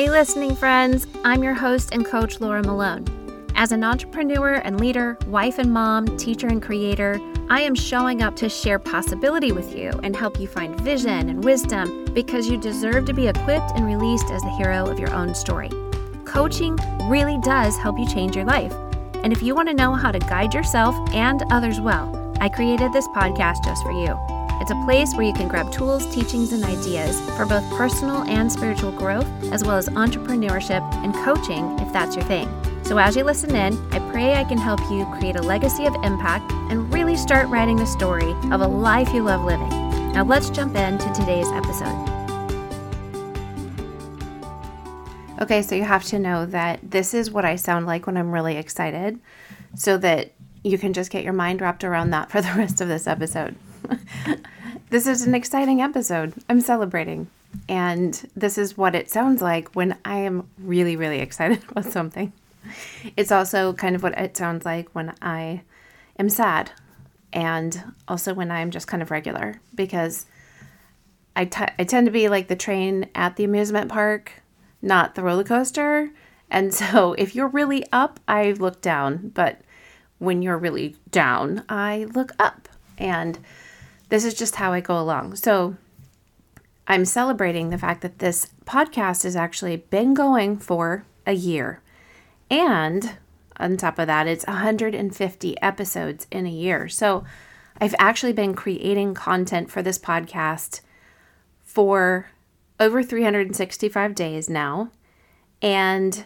Hey, listening friends, I'm your host and coach, Laura Malone. As an entrepreneur and leader, wife and mom, teacher and creator, I am showing up to share possibility with you and help you find vision and wisdom because you deserve to be equipped and released as the hero of your own story. Coaching really does help you change your life. And if you want to know how to guide yourself and others well, I created this podcast just for you. It's a place where you can grab tools, teachings, and ideas for both personal and spiritual growth, as well as entrepreneurship and coaching if that's your thing. So, as you listen in, I pray I can help you create a legacy of impact and really start writing the story of a life you love living. Now, let's jump into today's episode. Okay, so you have to know that this is what I sound like when I'm really excited, so that you can just get your mind wrapped around that for the rest of this episode. this is an exciting episode. I'm celebrating. And this is what it sounds like when I am really, really excited about something. It's also kind of what it sounds like when I am sad and also when I'm just kind of regular because I, t- I tend to be like the train at the amusement park, not the roller coaster. And so if you're really up, I look down. But when you're really down, I look up. And this is just how I go along. So I'm celebrating the fact that this podcast has actually been going for a year. And on top of that, it's 150 episodes in a year. So I've actually been creating content for this podcast for over 365 days now. And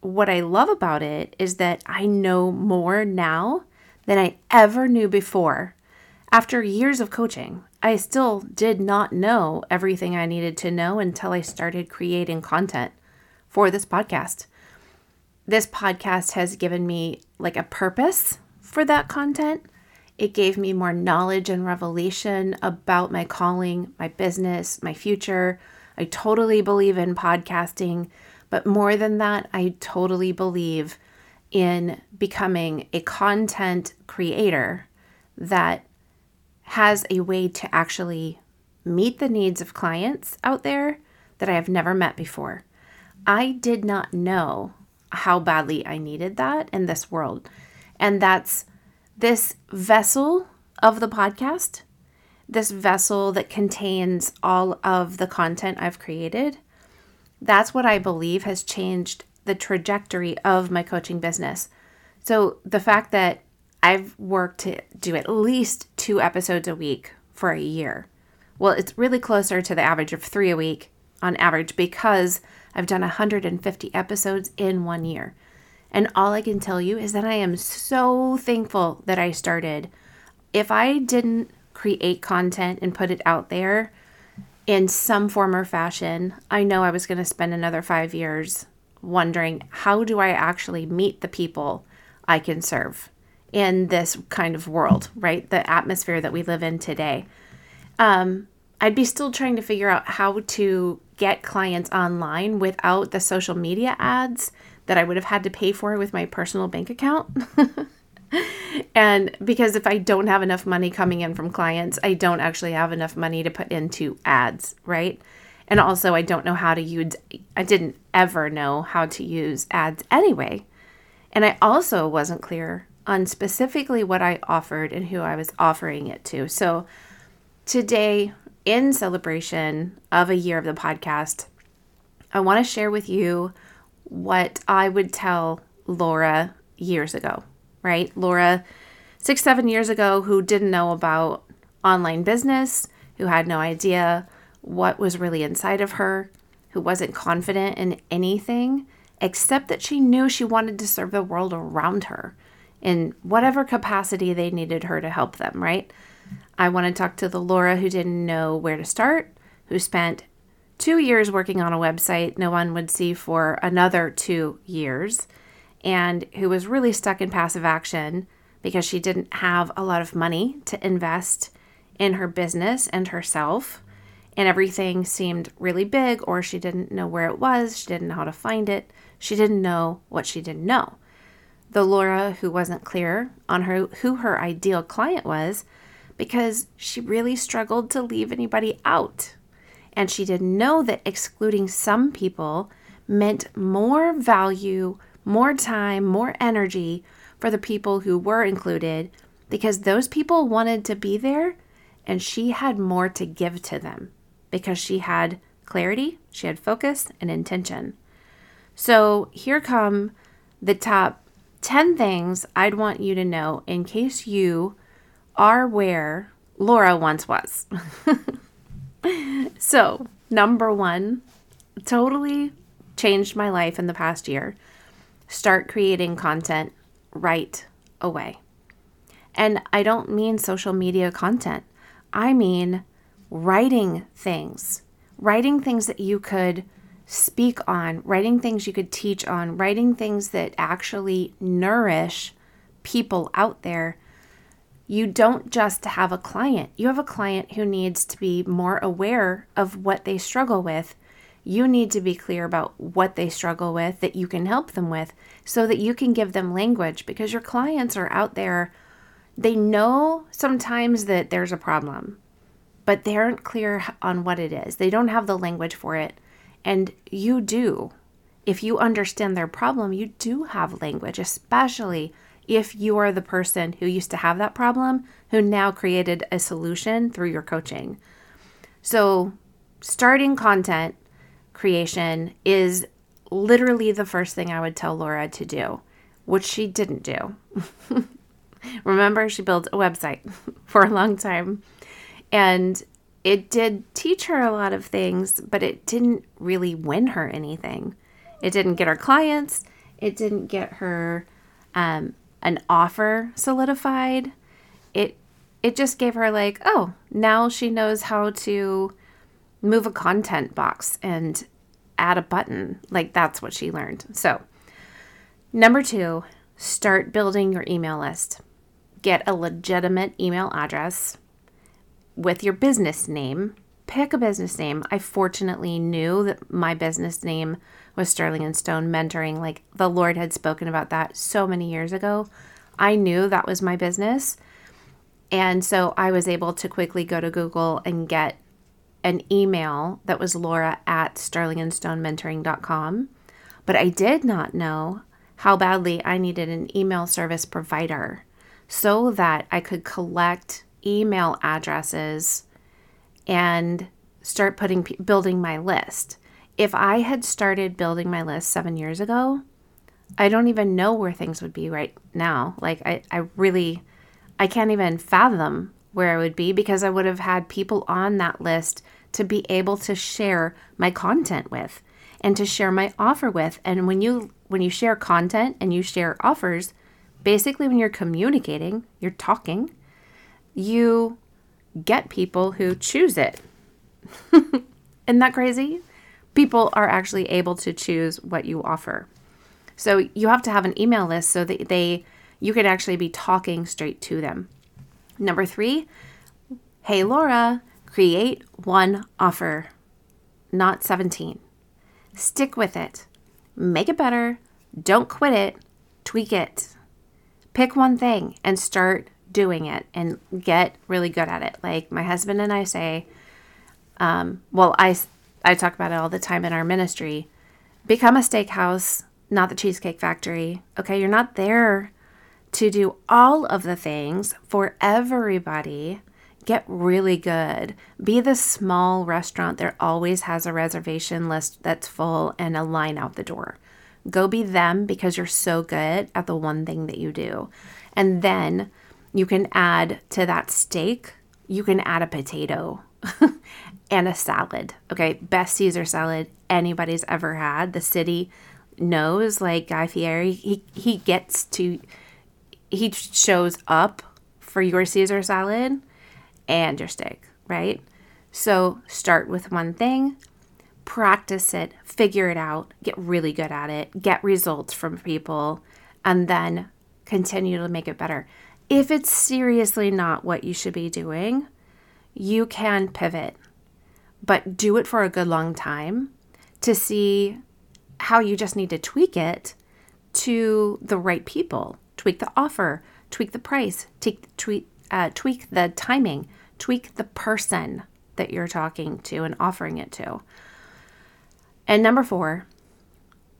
what I love about it is that I know more now than I ever knew before. After years of coaching, I still did not know everything I needed to know until I started creating content for this podcast this podcast has given me like a purpose for that content. It gave me more knowledge and revelation about my calling, my business, my future. I totally believe in podcasting, but more than that, I totally believe in becoming a content creator that has a way to actually meet the needs of clients out there that I have never met before. I did not know how badly I needed that in this world. And that's this vessel of the podcast, this vessel that contains all of the content I've created. That's what I believe has changed the trajectory of my coaching business. So the fact that I've worked to do at least two episodes a week for a year. Well, it's really closer to the average of three a week on average because I've done 150 episodes in one year. And all I can tell you is that I am so thankful that I started. If I didn't create content and put it out there in some form or fashion, I know I was going to spend another five years wondering how do I actually meet the people I can serve in this kind of world, right? The atmosphere that we live in today. Um, I'd be still trying to figure out how to get clients online without the social media ads that I would have had to pay for with my personal bank account. and because if I don't have enough money coming in from clients, I don't actually have enough money to put into ads, right? And also, I don't know how to use, I didn't ever know how to use ads anyway. And I also wasn't clear on specifically what I offered and who I was offering it to. So today, in celebration of a year of the podcast, I want to share with you what I would tell Laura years ago, right? Laura, six, seven years ago, who didn't know about online business, who had no idea what was really inside of her, who wasn't confident in anything except that she knew she wanted to serve the world around her in whatever capacity they needed her to help them, right? I want to talk to the Laura who didn't know where to start, who spent two years working on a website no one would see for another two years, and who was really stuck in passive action because she didn't have a lot of money to invest in her business and herself. And everything seemed really big, or she didn't know where it was. She didn't know how to find it. She didn't know what she didn't know. The Laura who wasn't clear on her who her ideal client was because she really struggled to leave anybody out. And she didn't know that excluding some people meant more value, more time, more energy for the people who were included because those people wanted to be there and she had more to give to them because she had clarity, she had focus and intention. So here come the top 10 things I'd want you to know in case you are where Laura once was. so, number one, totally changed my life in the past year. Start creating content right away. And I don't mean social media content, I mean writing things, writing things that you could speak on, writing things you could teach on, writing things that actually nourish people out there. You don't just have a client, you have a client who needs to be more aware of what they struggle with. You need to be clear about what they struggle with that you can help them with so that you can give them language because your clients are out there. They know sometimes that there's a problem, but they aren't clear on what it is. They don't have the language for it. And you do. If you understand their problem, you do have language, especially if you are the person who used to have that problem who now created a solution through your coaching. So, starting content creation is literally the first thing I would tell Laura to do, which she didn't do. Remember, she built a website for a long time. And it did teach her a lot of things, but it didn't really win her anything. It didn't get her clients. It didn't get her um, an offer solidified. It it just gave her like, oh, now she knows how to move a content box and add a button. Like that's what she learned. So, number 2, start building your email list. Get a legitimate email address with your business name. Pick a business name. I fortunately knew that my business name was Sterling and Stone Mentoring. Like the Lord had spoken about that so many years ago. I knew that was my business. And so I was able to quickly go to Google and get an email that was laura at sterlingandstonementoring.com. But I did not know how badly I needed an email service provider so that I could collect email addresses and start putting building my list. If I had started building my list 7 years ago, I don't even know where things would be right now. Like I I really I can't even fathom where I would be because I would have had people on that list to be able to share my content with and to share my offer with. And when you when you share content and you share offers, basically when you're communicating, you're talking, you get people who choose it. Isn't that crazy? People are actually able to choose what you offer. So you have to have an email list so that they you could actually be talking straight to them. Number 3, hey Laura, create one offer, not 17. Stick with it. Make it better. Don't quit it. Tweak it. Pick one thing and start doing it and get really good at it. Like my husband and I say, um, well, I, I talk about it all the time in our ministry. Become a steakhouse, not the Cheesecake Factory. Okay, you're not there to do all of the things for everybody. Get really good. Be the small restaurant that always has a reservation list that's full and a line out the door. Go be them because you're so good at the one thing that you do. And then you can add to that steak, you can add a potato and a salad. Okay, best Caesar salad anybody's ever had. The city knows, like Guy Fieri, he, he gets to, he shows up for your Caesar salad and your steak, right? So start with one thing, practice it, figure it out, get really good at it, get results from people, and then continue to make it better. If it's seriously not what you should be doing, you can pivot, but do it for a good long time to see how you just need to tweak it to the right people. Tweak the offer, tweak the price, take, tweak, uh, tweak the timing, tweak the person that you're talking to and offering it to. And number four,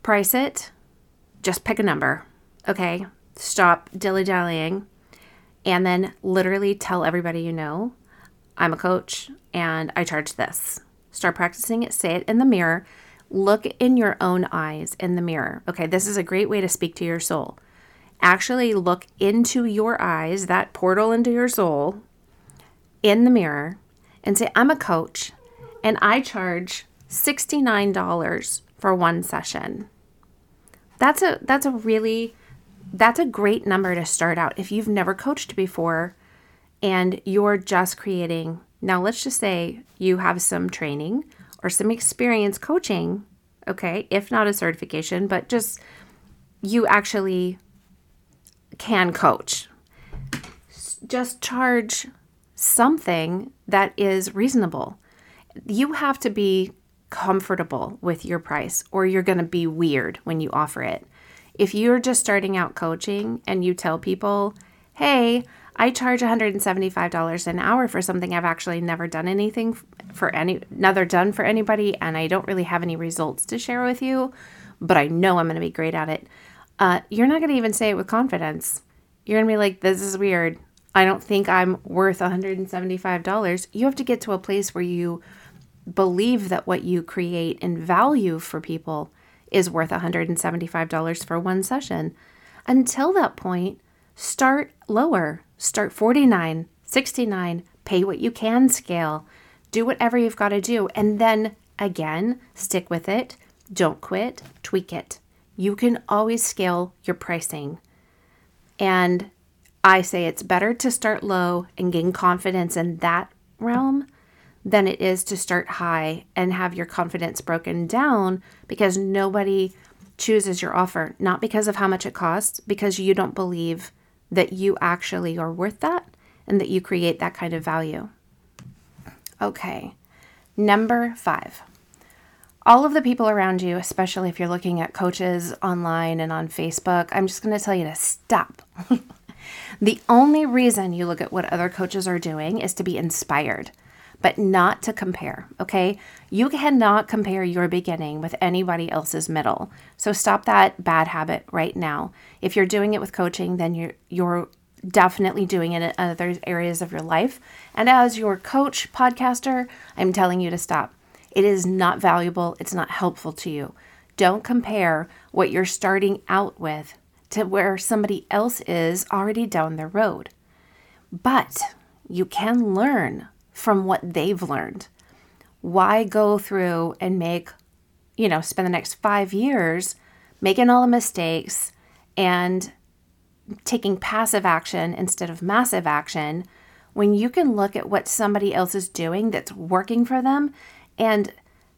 price it, just pick a number, okay? Stop dilly dallying, and then literally tell everybody you know, I'm a coach and I charge this. Start practicing it, say it in the mirror. Look in your own eyes in the mirror. Okay, this is a great way to speak to your soul. Actually, look into your eyes, that portal into your soul, in the mirror, and say, I'm a coach and I charge $69 for one session. That's a that's a really that's a great number to start out if you've never coached before and you're just creating. Now let's just say you have some training or some experience coaching, okay? If not a certification, but just you actually can coach. Just charge something that is reasonable. You have to be comfortable with your price or you're going to be weird when you offer it. If you're just starting out coaching and you tell people, hey, I charge $175 an hour for something I've actually never done anything for any, never done for anybody, and I don't really have any results to share with you, but I know I'm going to be great at it. Uh, you're not going to even say it with confidence. You're going to be like, this is weird. I don't think I'm worth $175. You have to get to a place where you believe that what you create and value for people is worth $175 for one session. Until that point, start lower. Start 49, 69, pay what you can scale. Do whatever you've got to do and then again, stick with it. Don't quit, tweak it. You can always scale your pricing. And I say it's better to start low and gain confidence in that realm than it is to start high and have your confidence broken down because nobody chooses your offer, not because of how much it costs, because you don't believe that you actually are worth that and that you create that kind of value. Okay, number five. All of the people around you, especially if you're looking at coaches online and on Facebook, I'm just going to tell you to stop. the only reason you look at what other coaches are doing is to be inspired but not to compare, okay? You cannot compare your beginning with anybody else's middle. So stop that bad habit right now. If you're doing it with coaching, then you're you're definitely doing it in other areas of your life. And as your coach podcaster, I'm telling you to stop. It is not valuable, it's not helpful to you. Don't compare what you're starting out with to where somebody else is already down the road. But you can learn from what they've learned. Why go through and make, you know, spend the next five years making all the mistakes and taking passive action instead of massive action when you can look at what somebody else is doing that's working for them and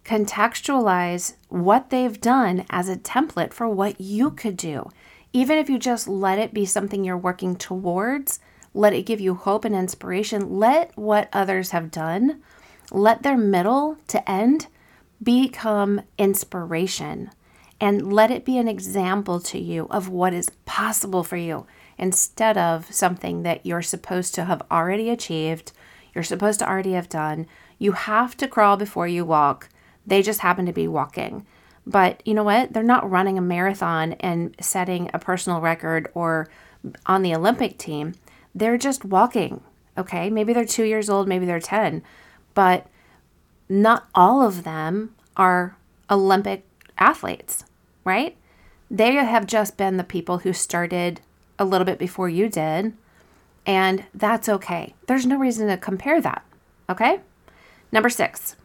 contextualize what they've done as a template for what you could do. Even if you just let it be something you're working towards, let it give you hope and inspiration. Let what others have done, let their middle to end become inspiration. And let it be an example to you of what is possible for you instead of something that you're supposed to have already achieved, you're supposed to already have done. You have to crawl before you walk. They just happen to be walking. But you know what? They're not running a marathon and setting a personal record or on the Olympic team they're just walking. Okay. Maybe they're two years old, maybe they're 10, but not all of them are Olympic athletes, right? They have just been the people who started a little bit before you did, and that's okay. There's no reason to compare that. Okay. Number six,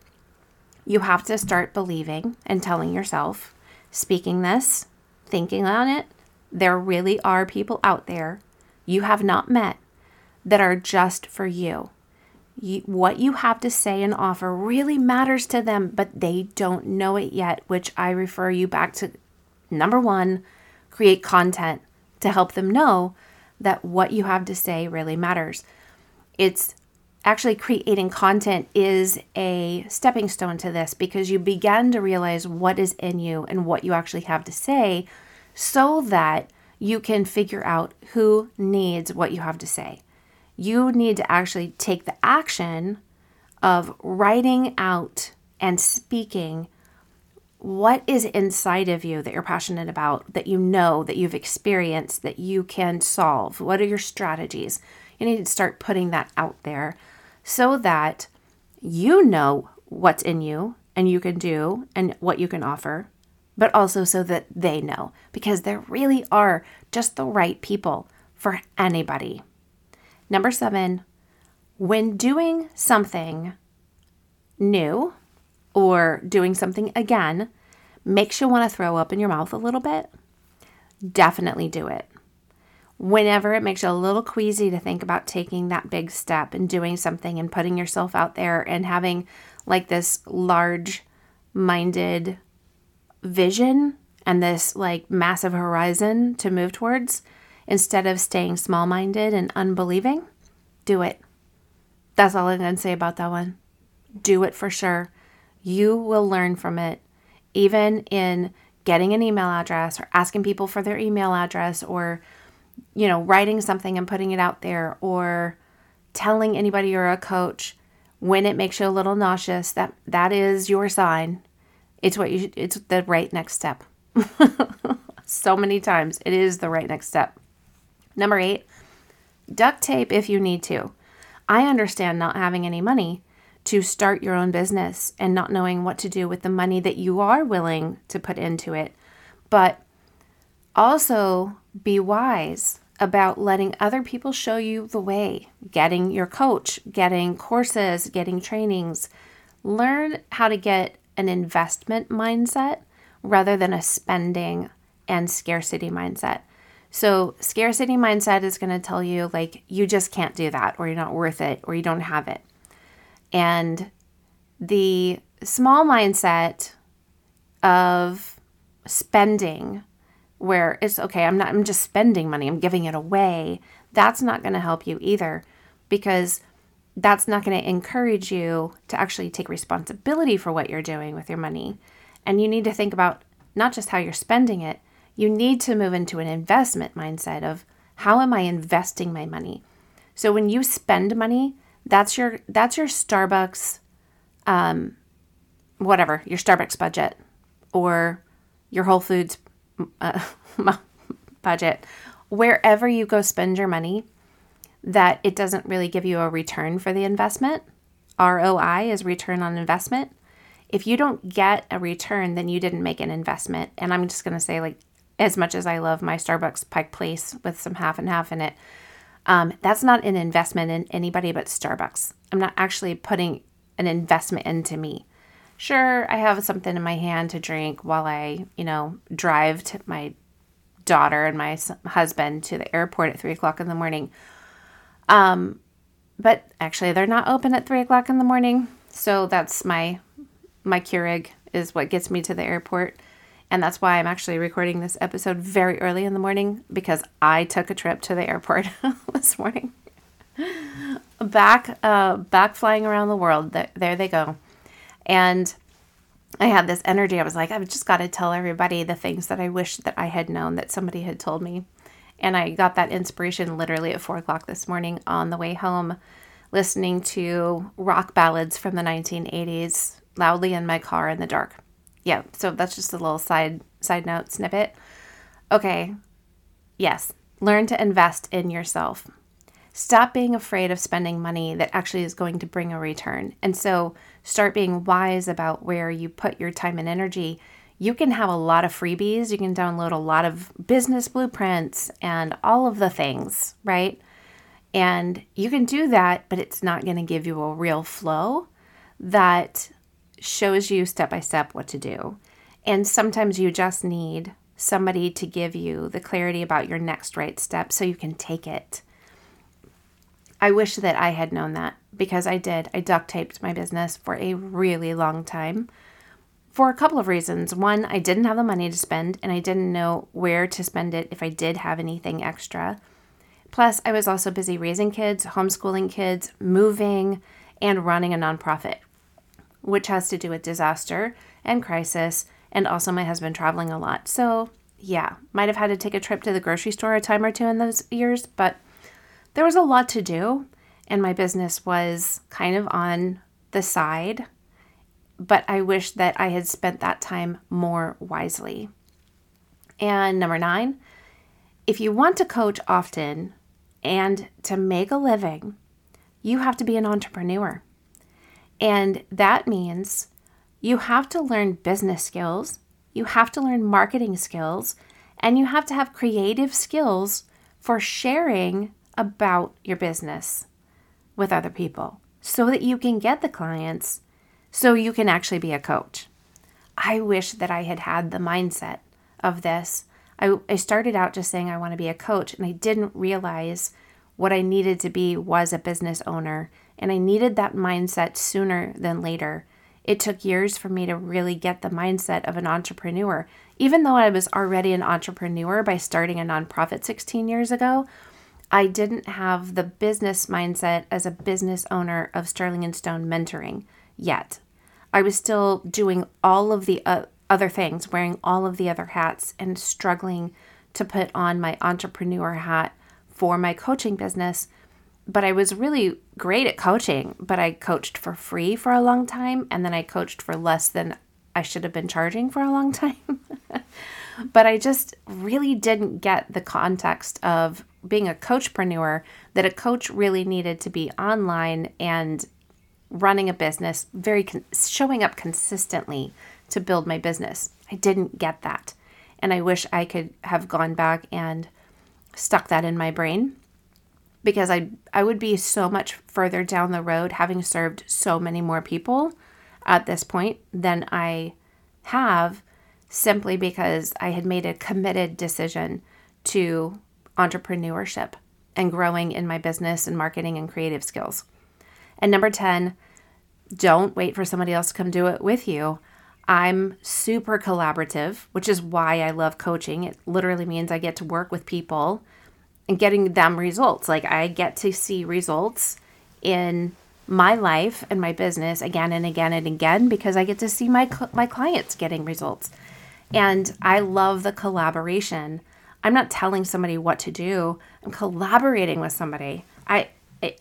you have to start believing and telling yourself, speaking this, thinking on it. There really are people out there you have not met that are just for you. you. What you have to say and offer really matters to them, but they don't know it yet, which I refer you back to number one, create content to help them know that what you have to say really matters. It's actually creating content is a stepping stone to this because you begin to realize what is in you and what you actually have to say so that you can figure out who needs what you have to say. You need to actually take the action of writing out and speaking what is inside of you that you're passionate about, that you know, that you've experienced, that you can solve? What are your strategies? You need to start putting that out there so that you know what's in you and you can do and what you can offer, but also so that they know because there really are just the right people for anybody. Number seven, when doing something new or doing something again makes you want to throw up in your mouth a little bit, definitely do it. Whenever it makes you a little queasy to think about taking that big step and doing something and putting yourself out there and having like this large minded vision and this like massive horizon to move towards instead of staying small minded and unbelieving, do it. That's all I'm going to say about that one. Do it for sure. You will learn from it, even in getting an email address or asking people for their email address or, you know, writing something and putting it out there or telling anybody you're a coach when it makes you a little nauseous that that is your sign it's what you it's the right next step so many times it is the right next step number 8 duct tape if you need to i understand not having any money to start your own business and not knowing what to do with the money that you are willing to put into it but also be wise about letting other people show you the way, getting your coach, getting courses, getting trainings. Learn how to get an investment mindset rather than a spending and scarcity mindset. So, scarcity mindset is going to tell you, like, you just can't do that, or you're not worth it, or you don't have it. And the small mindset of spending where it's okay, I'm not I'm just spending money, I'm giving it away. That's not going to help you either because that's not going to encourage you to actually take responsibility for what you're doing with your money. And you need to think about not just how you're spending it, you need to move into an investment mindset of how am I investing my money? So when you spend money, that's your that's your Starbucks um whatever, your Starbucks budget or your Whole Foods uh, budget, wherever you go spend your money, that it doesn't really give you a return for the investment. ROI is return on investment. If you don't get a return, then you didn't make an investment. And I'm just going to say, like, as much as I love my Starbucks Pike Place with some half and half in it, um, that's not an investment in anybody but Starbucks. I'm not actually putting an investment into me sure, I have something in my hand to drink while I, you know, drive to my daughter and my husband to the airport at three o'clock in the morning. Um, but actually, they're not open at three o'clock in the morning, so that's my my Keurig is what gets me to the airport. And that's why I'm actually recording this episode very early in the morning because I took a trip to the airport this morning. back, uh, back flying around the world. There, they go. And I had this energy. I was like, I've just got to tell everybody the things that I wish that I had known that somebody had told me. And I got that inspiration literally at four o'clock this morning on the way home, listening to rock ballads from the 1980s loudly in my car in the dark. Yeah, so that's just a little side side note snippet. Okay. Yes, learn to invest in yourself. Stop being afraid of spending money that actually is going to bring a return. And so start being wise about where you put your time and energy. You can have a lot of freebies. You can download a lot of business blueprints and all of the things, right? And you can do that, but it's not going to give you a real flow that shows you step by step what to do. And sometimes you just need somebody to give you the clarity about your next right step so you can take it. I wish that I had known that because I did. I duct taped my business for a really long time for a couple of reasons. One, I didn't have the money to spend and I didn't know where to spend it if I did have anything extra. Plus, I was also busy raising kids, homeschooling kids, moving, and running a nonprofit, which has to do with disaster and crisis, and also my husband traveling a lot. So, yeah, might have had to take a trip to the grocery store a time or two in those years, but there was a lot to do, and my business was kind of on the side. but I wish that I had spent that time more wisely. And number nine, if you want to coach often and to make a living, you have to be an entrepreneur. And that means you have to learn business skills, you have to learn marketing skills, and you have to have creative skills for sharing about your business with other people so that you can get the clients so you can actually be a coach. I wish that I had had the mindset of this. I, I started out just saying I want to be a coach, and I didn't realize what I needed to be was a business owner. And I needed that mindset sooner than later. It took years for me to really get the mindset of an entrepreneur. Even though I was already an entrepreneur by starting a nonprofit 16 years ago, I didn't have the business mindset as a business owner of Sterling and Stone mentoring yet. I was still doing all of the uh, other things, wearing all of the other hats, and struggling to put on my entrepreneur hat for my coaching business. But I was really great at coaching, but I coached for free for a long time, and then I coached for less than I should have been charging for a long time. but I just really didn't get the context of being a coachpreneur that a coach really needed to be online and running a business, very con- showing up consistently to build my business. I didn't get that. And I wish I could have gone back and stuck that in my brain because I I would be so much further down the road having served so many more people at this point than I have simply because I had made a committed decision to entrepreneurship and growing in my business and marketing and creative skills. And number 10, don't wait for somebody else to come do it with you. I'm super collaborative, which is why I love coaching. It literally means I get to work with people and getting them results. Like I get to see results in my life and my business again and again and again because I get to see my my clients getting results. And I love the collaboration. I'm not telling somebody what to do. I'm collaborating with somebody. I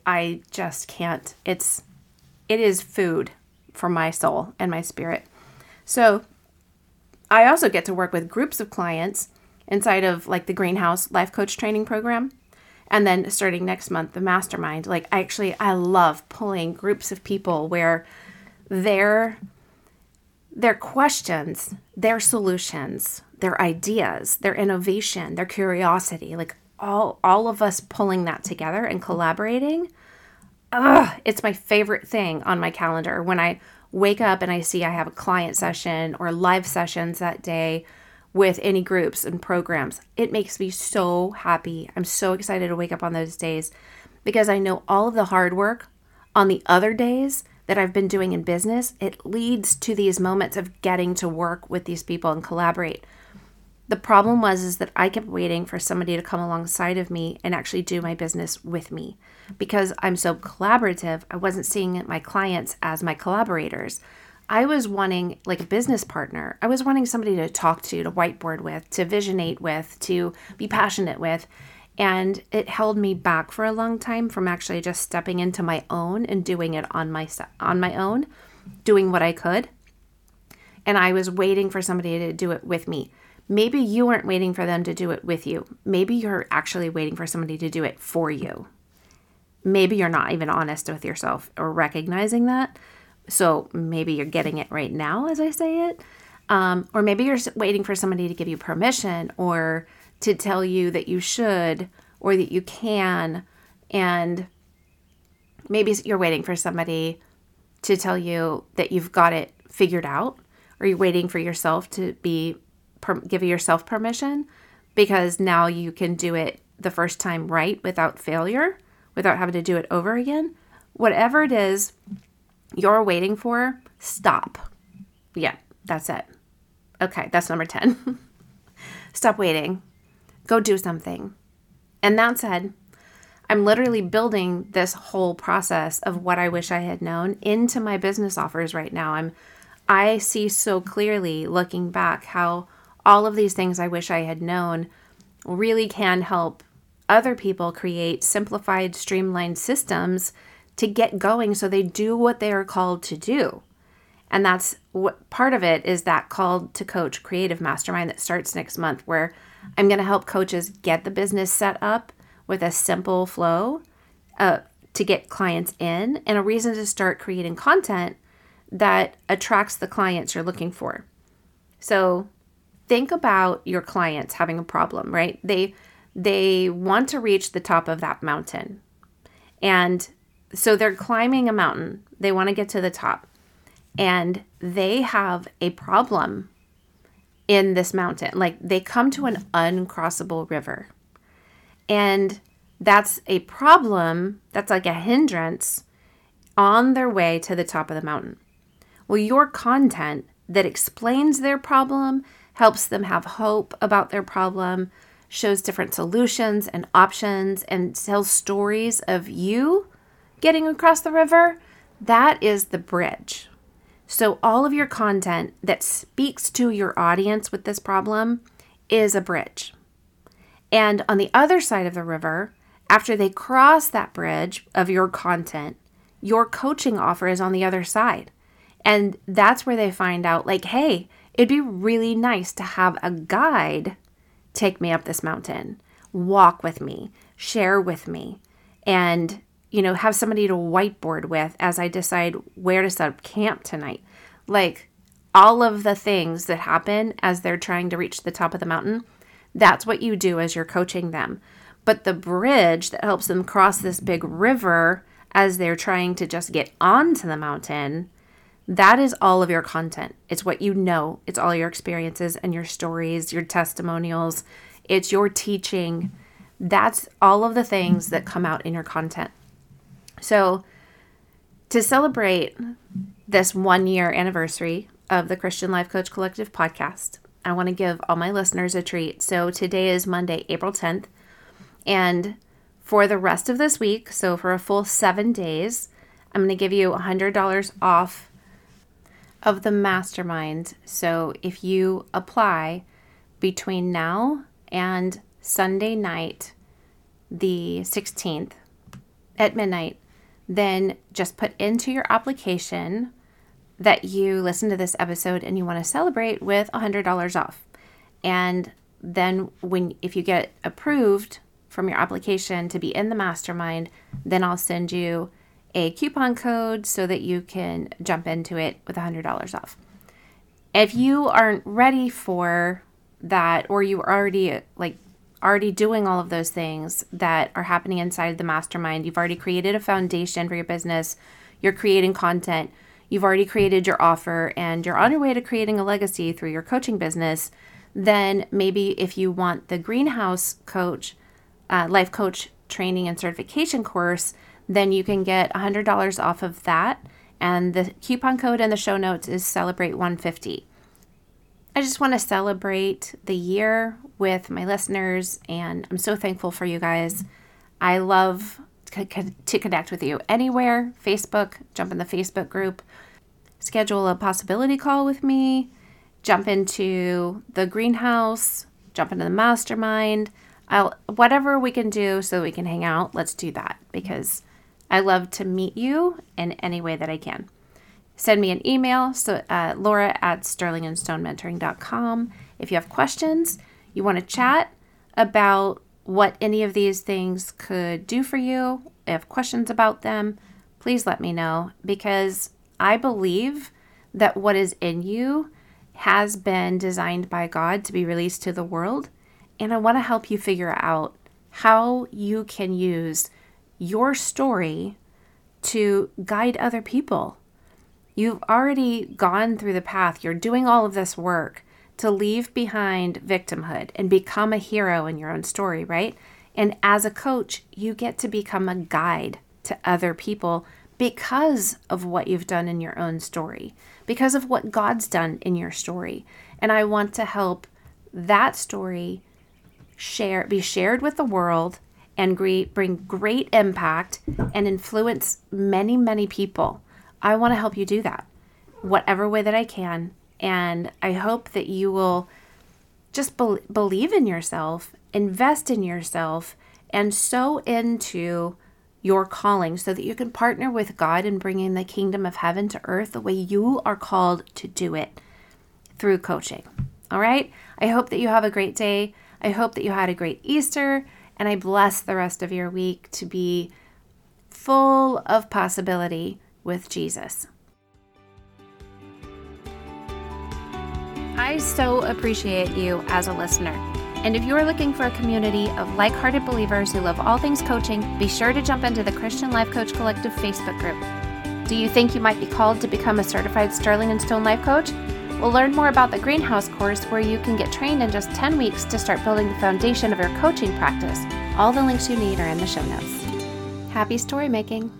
I just can't. It's it is food for my soul and my spirit. So I also get to work with groups of clients inside of like the Greenhouse Life Coach Training Program. And then starting next month, the mastermind. Like, I actually, I love pulling groups of people where their their questions, their solutions, their ideas, their innovation, their curiosity, like all all of us pulling that together and collaborating. Ugh, it's my favorite thing on my calendar when I wake up and I see I have a client session or live sessions that day with any groups and programs. It makes me so happy. I'm so excited to wake up on those days because I know all of the hard work on the other days that I've been doing in business, it leads to these moments of getting to work with these people and collaborate. The problem was is that I kept waiting for somebody to come alongside of me and actually do my business with me. Because I'm so collaborative, I wasn't seeing my clients as my collaborators. I was wanting like a business partner. I was wanting somebody to talk to, to whiteboard with, to visionate with, to be passionate with. And it held me back for a long time from actually just stepping into my own and doing it on my on my own, doing what I could. And I was waiting for somebody to do it with me. Maybe you weren't waiting for them to do it with you. Maybe you're actually waiting for somebody to do it for you. Maybe you're not even honest with yourself or recognizing that. So maybe you're getting it right now as I say it. Um, or maybe you're waiting for somebody to give you permission or to tell you that you should or that you can. And maybe you're waiting for somebody to tell you that you've got it figured out, or you're waiting for yourself to be per- give yourself permission because now you can do it the first time right without failure, without having to do it over again. Whatever it is you're waiting for, stop. Yeah, that's it. Okay, that's number 10. stop waiting. Go do something. And that said, I'm literally building this whole process of what I wish I had known into my business offers right now. I'm I see so clearly looking back how all of these things I wish I had known really can help other people create simplified, streamlined systems to get going so they do what they are called to do. And that's what part of it is that called to coach creative mastermind that starts next month, where I'm going to help coaches get the business set up with a simple flow uh, to get clients in and a reason to start creating content that attracts the clients you're looking for. So think about your clients having a problem, right? They they want to reach the top of that mountain. And so they're climbing a mountain. They want to get to the top. And they have a problem in this mountain. Like they come to an uncrossable river. And that's a problem, that's like a hindrance on their way to the top of the mountain. Well, your content that explains their problem, helps them have hope about their problem, shows different solutions and options, and tells stories of you getting across the river, that is the bridge. So, all of your content that speaks to your audience with this problem is a bridge. And on the other side of the river, after they cross that bridge of your content, your coaching offer is on the other side. And that's where they find out, like, hey, it'd be really nice to have a guide take me up this mountain, walk with me, share with me, and, you know, have somebody to whiteboard with as I decide where to set up camp tonight. Like, all of the things that happen as they're trying to reach the top of the mountain, that's what you do as you're coaching them. But the bridge that helps them cross this big river as they're trying to just get onto the mountain that is all of your content. It's what you know, it's all your experiences and your stories, your testimonials, it's your teaching. That's all of the things that come out in your content. So, to celebrate this one year anniversary of the Christian Life Coach Collective podcast, I want to give all my listeners a treat. So, today is Monday, April 10th. And for the rest of this week, so for a full seven days, I'm going to give you $100 off of the mastermind. So if you apply between now and Sunday night, the 16th at midnight, then just put into your application that you listen to this episode and you want to celebrate with $100 off. And then when if you get approved from your application to be in the mastermind, then I'll send you a coupon code so that you can jump into it with $100 off. If you aren't ready for that or you already like already doing all of those things that are happening inside the mastermind, you've already created a foundation for your business, you're creating content, you've already created your offer and you're on your way to creating a legacy through your coaching business, then maybe if you want the greenhouse coach uh, life coach training and certification course, then you can get $100 off of that. And the coupon code in the show notes is Celebrate 150. I just want to celebrate the year with my listeners, and I'm so thankful for you guys. I love to connect with you anywhere Facebook, jump in the Facebook group, schedule a possibility call with me, jump into the greenhouse, jump into the mastermind. I'll whatever we can do so we can hang out, let's do that because I love to meet you in any way that I can. Send me an email, so uh, laura at sterlingandstonementoring.com. If you have questions, you want to chat about what any of these things could do for you, if questions about them, please let me know because I believe that what is in you has been designed by God to be released to the world. And I want to help you figure out how you can use your story to guide other people. You've already gone through the path, you're doing all of this work to leave behind victimhood and become a hero in your own story, right? And as a coach, you get to become a guide to other people because of what you've done in your own story, because of what God's done in your story. And I want to help that story share be shared with the world and bring great impact and influence many, many people. I want to help you do that, whatever way that I can. And I hope that you will just be- believe in yourself, invest in yourself, and sow into your calling so that you can partner with God in bringing the kingdom of heaven to earth the way you are called to do it through coaching. All right? I hope that you have a great day. I hope that you had a great Easter, and I bless the rest of your week to be full of possibility with Jesus. I so appreciate you as a listener. And if you are looking for a community of like hearted believers who love all things coaching, be sure to jump into the Christian Life Coach Collective Facebook group. Do you think you might be called to become a certified Sterling and Stone Life Coach? We'll learn more about the Greenhouse course where you can get trained in just 10 weeks to start building the foundation of your coaching practice. All the links you need are in the show notes. Happy story making!